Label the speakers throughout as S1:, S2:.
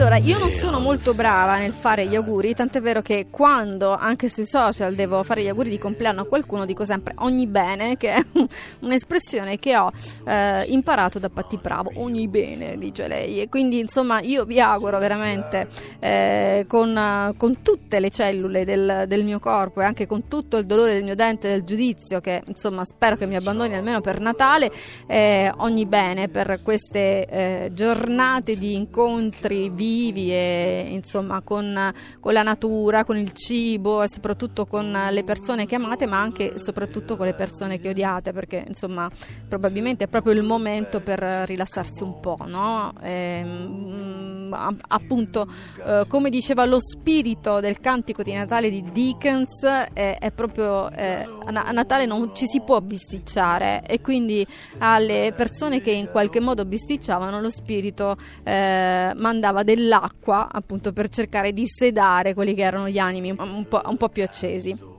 S1: Allora, io non sono molto brava nel fare gli auguri, tant'è vero che quando anche sui social devo fare gli auguri di compleanno a qualcuno dico sempre ogni bene, che è un'espressione che ho eh, imparato da Patti Bravo, ogni bene, dice lei. E quindi insomma io vi auguro veramente eh, con, con, tutte le cellule del, del, mio corpo e anche con tutto il dolore del mio dente, del giudizio, che insomma spero che mi abbandoni almeno per Natale, eh, ogni bene per queste eh, giornate di incontri vivi e insomma con, con, la natura, con il cibo e soprattutto con le persone che amate, ma anche e soprattutto con le persone che odiate, perché insomma probabilmente è proprio il momento per rilassarsi un po', no? E, ehm, appunto, eh, come diceva lo spirito del cantico di Natale di Dickens, è, è proprio eh, a Natale non ci si può bisticciare e quindi alle persone che in qualche modo bisticciavano lo spirito eh, mandava dell'acqua appunto per cercare di sedare quelli che erano gli animi un po', un po più accesi.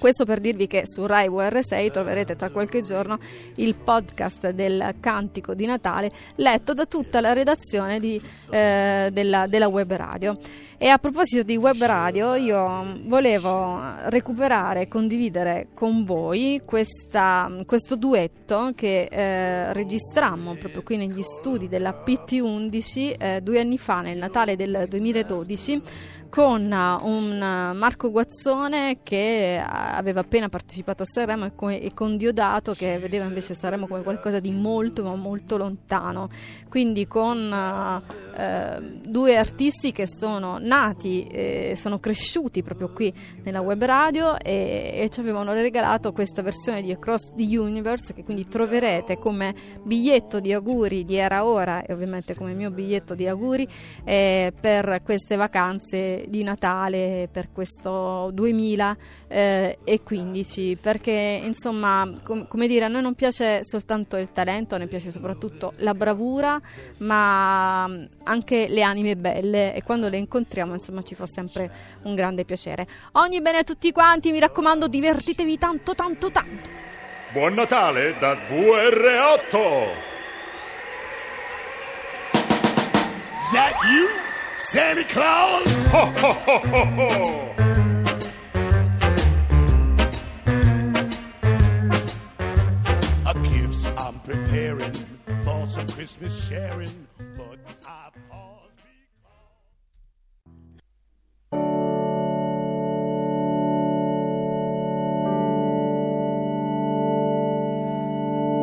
S1: Questo per dirvi che su Rai UR6 troverete tra qualche giorno il podcast del cantico di Natale letto da tutta la redazione di, eh, della, della web radio. E a proposito di web radio, io volevo recuperare e condividere con voi questa, questo duetto che eh, registrammo proprio qui negli studi della PT11 eh, due anni fa, nel Natale del 2012 con un Marco Guazzone che aveva appena partecipato a Sanremo e, come, e con Diodato che vedeva invece Sanremo come qualcosa di molto ma molto lontano. Quindi con uh, due artisti che sono nati e sono cresciuti proprio qui nella web radio e, e, ci avevano regalato questa versione di Across the Universe che quindi troverete come biglietto di auguri di Era Ora e ovviamente come mio biglietto di auguri eh, per queste vacanze di Natale per questo 2015 perché insomma com- come dire a noi non piace soltanto il talento, ne piace soprattutto la bravura ma anche le anime belle e quando le incontriamo insomma ci fa sempre un grande piacere. Ogni bene a tutti quanti, mi raccomando divertitevi tanto tanto tanto.
S2: Buon Natale da VR8! Is that you? Santa Claus? Ho, ho, ho, ho, ho! A gifts I'm preparing for some Christmas sharing, but I pause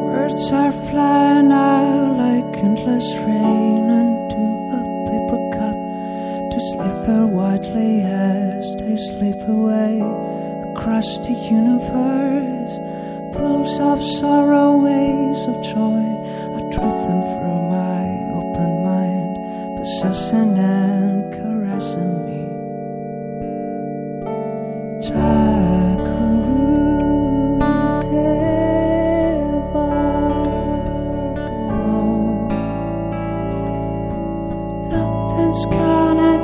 S3: Words are flying out like endless rain into a to slither widely as they slip away across the universe. Pulls of sorrow, waves of joy, I drift them through my open mind, possessing and caressing me.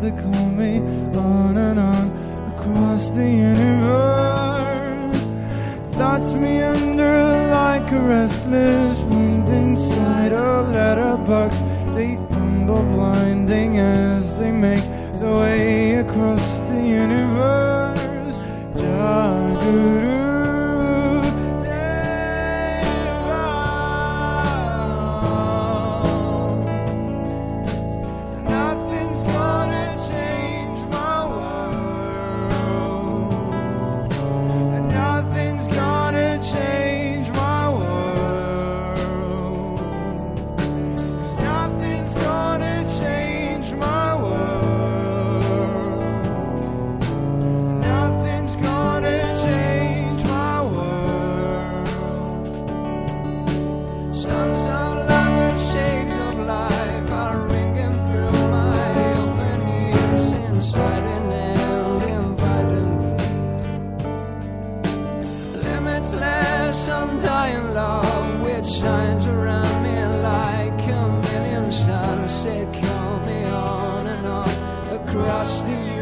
S3: They that call me on and on across the universe. Thoughts meander like a restless wind inside a letterbox. They thumble blinding as they make their way across across the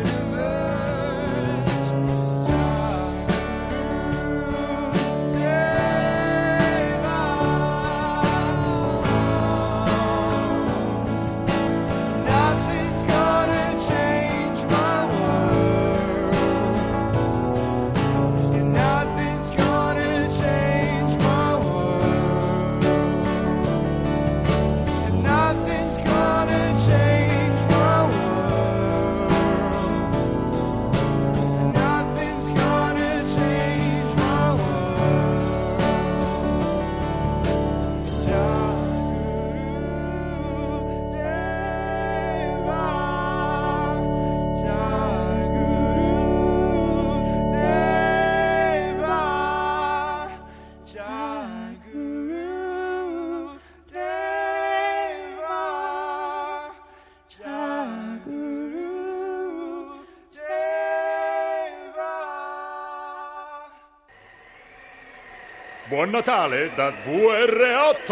S4: Buon Natale da VR8!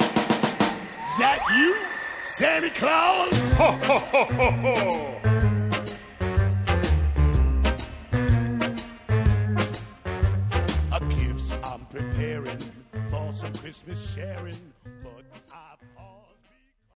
S2: Is that you, Santa Claus?
S4: Ho, ho, ho, ho, ho.
S2: A gifts I'm preparing for some Christmas sharing,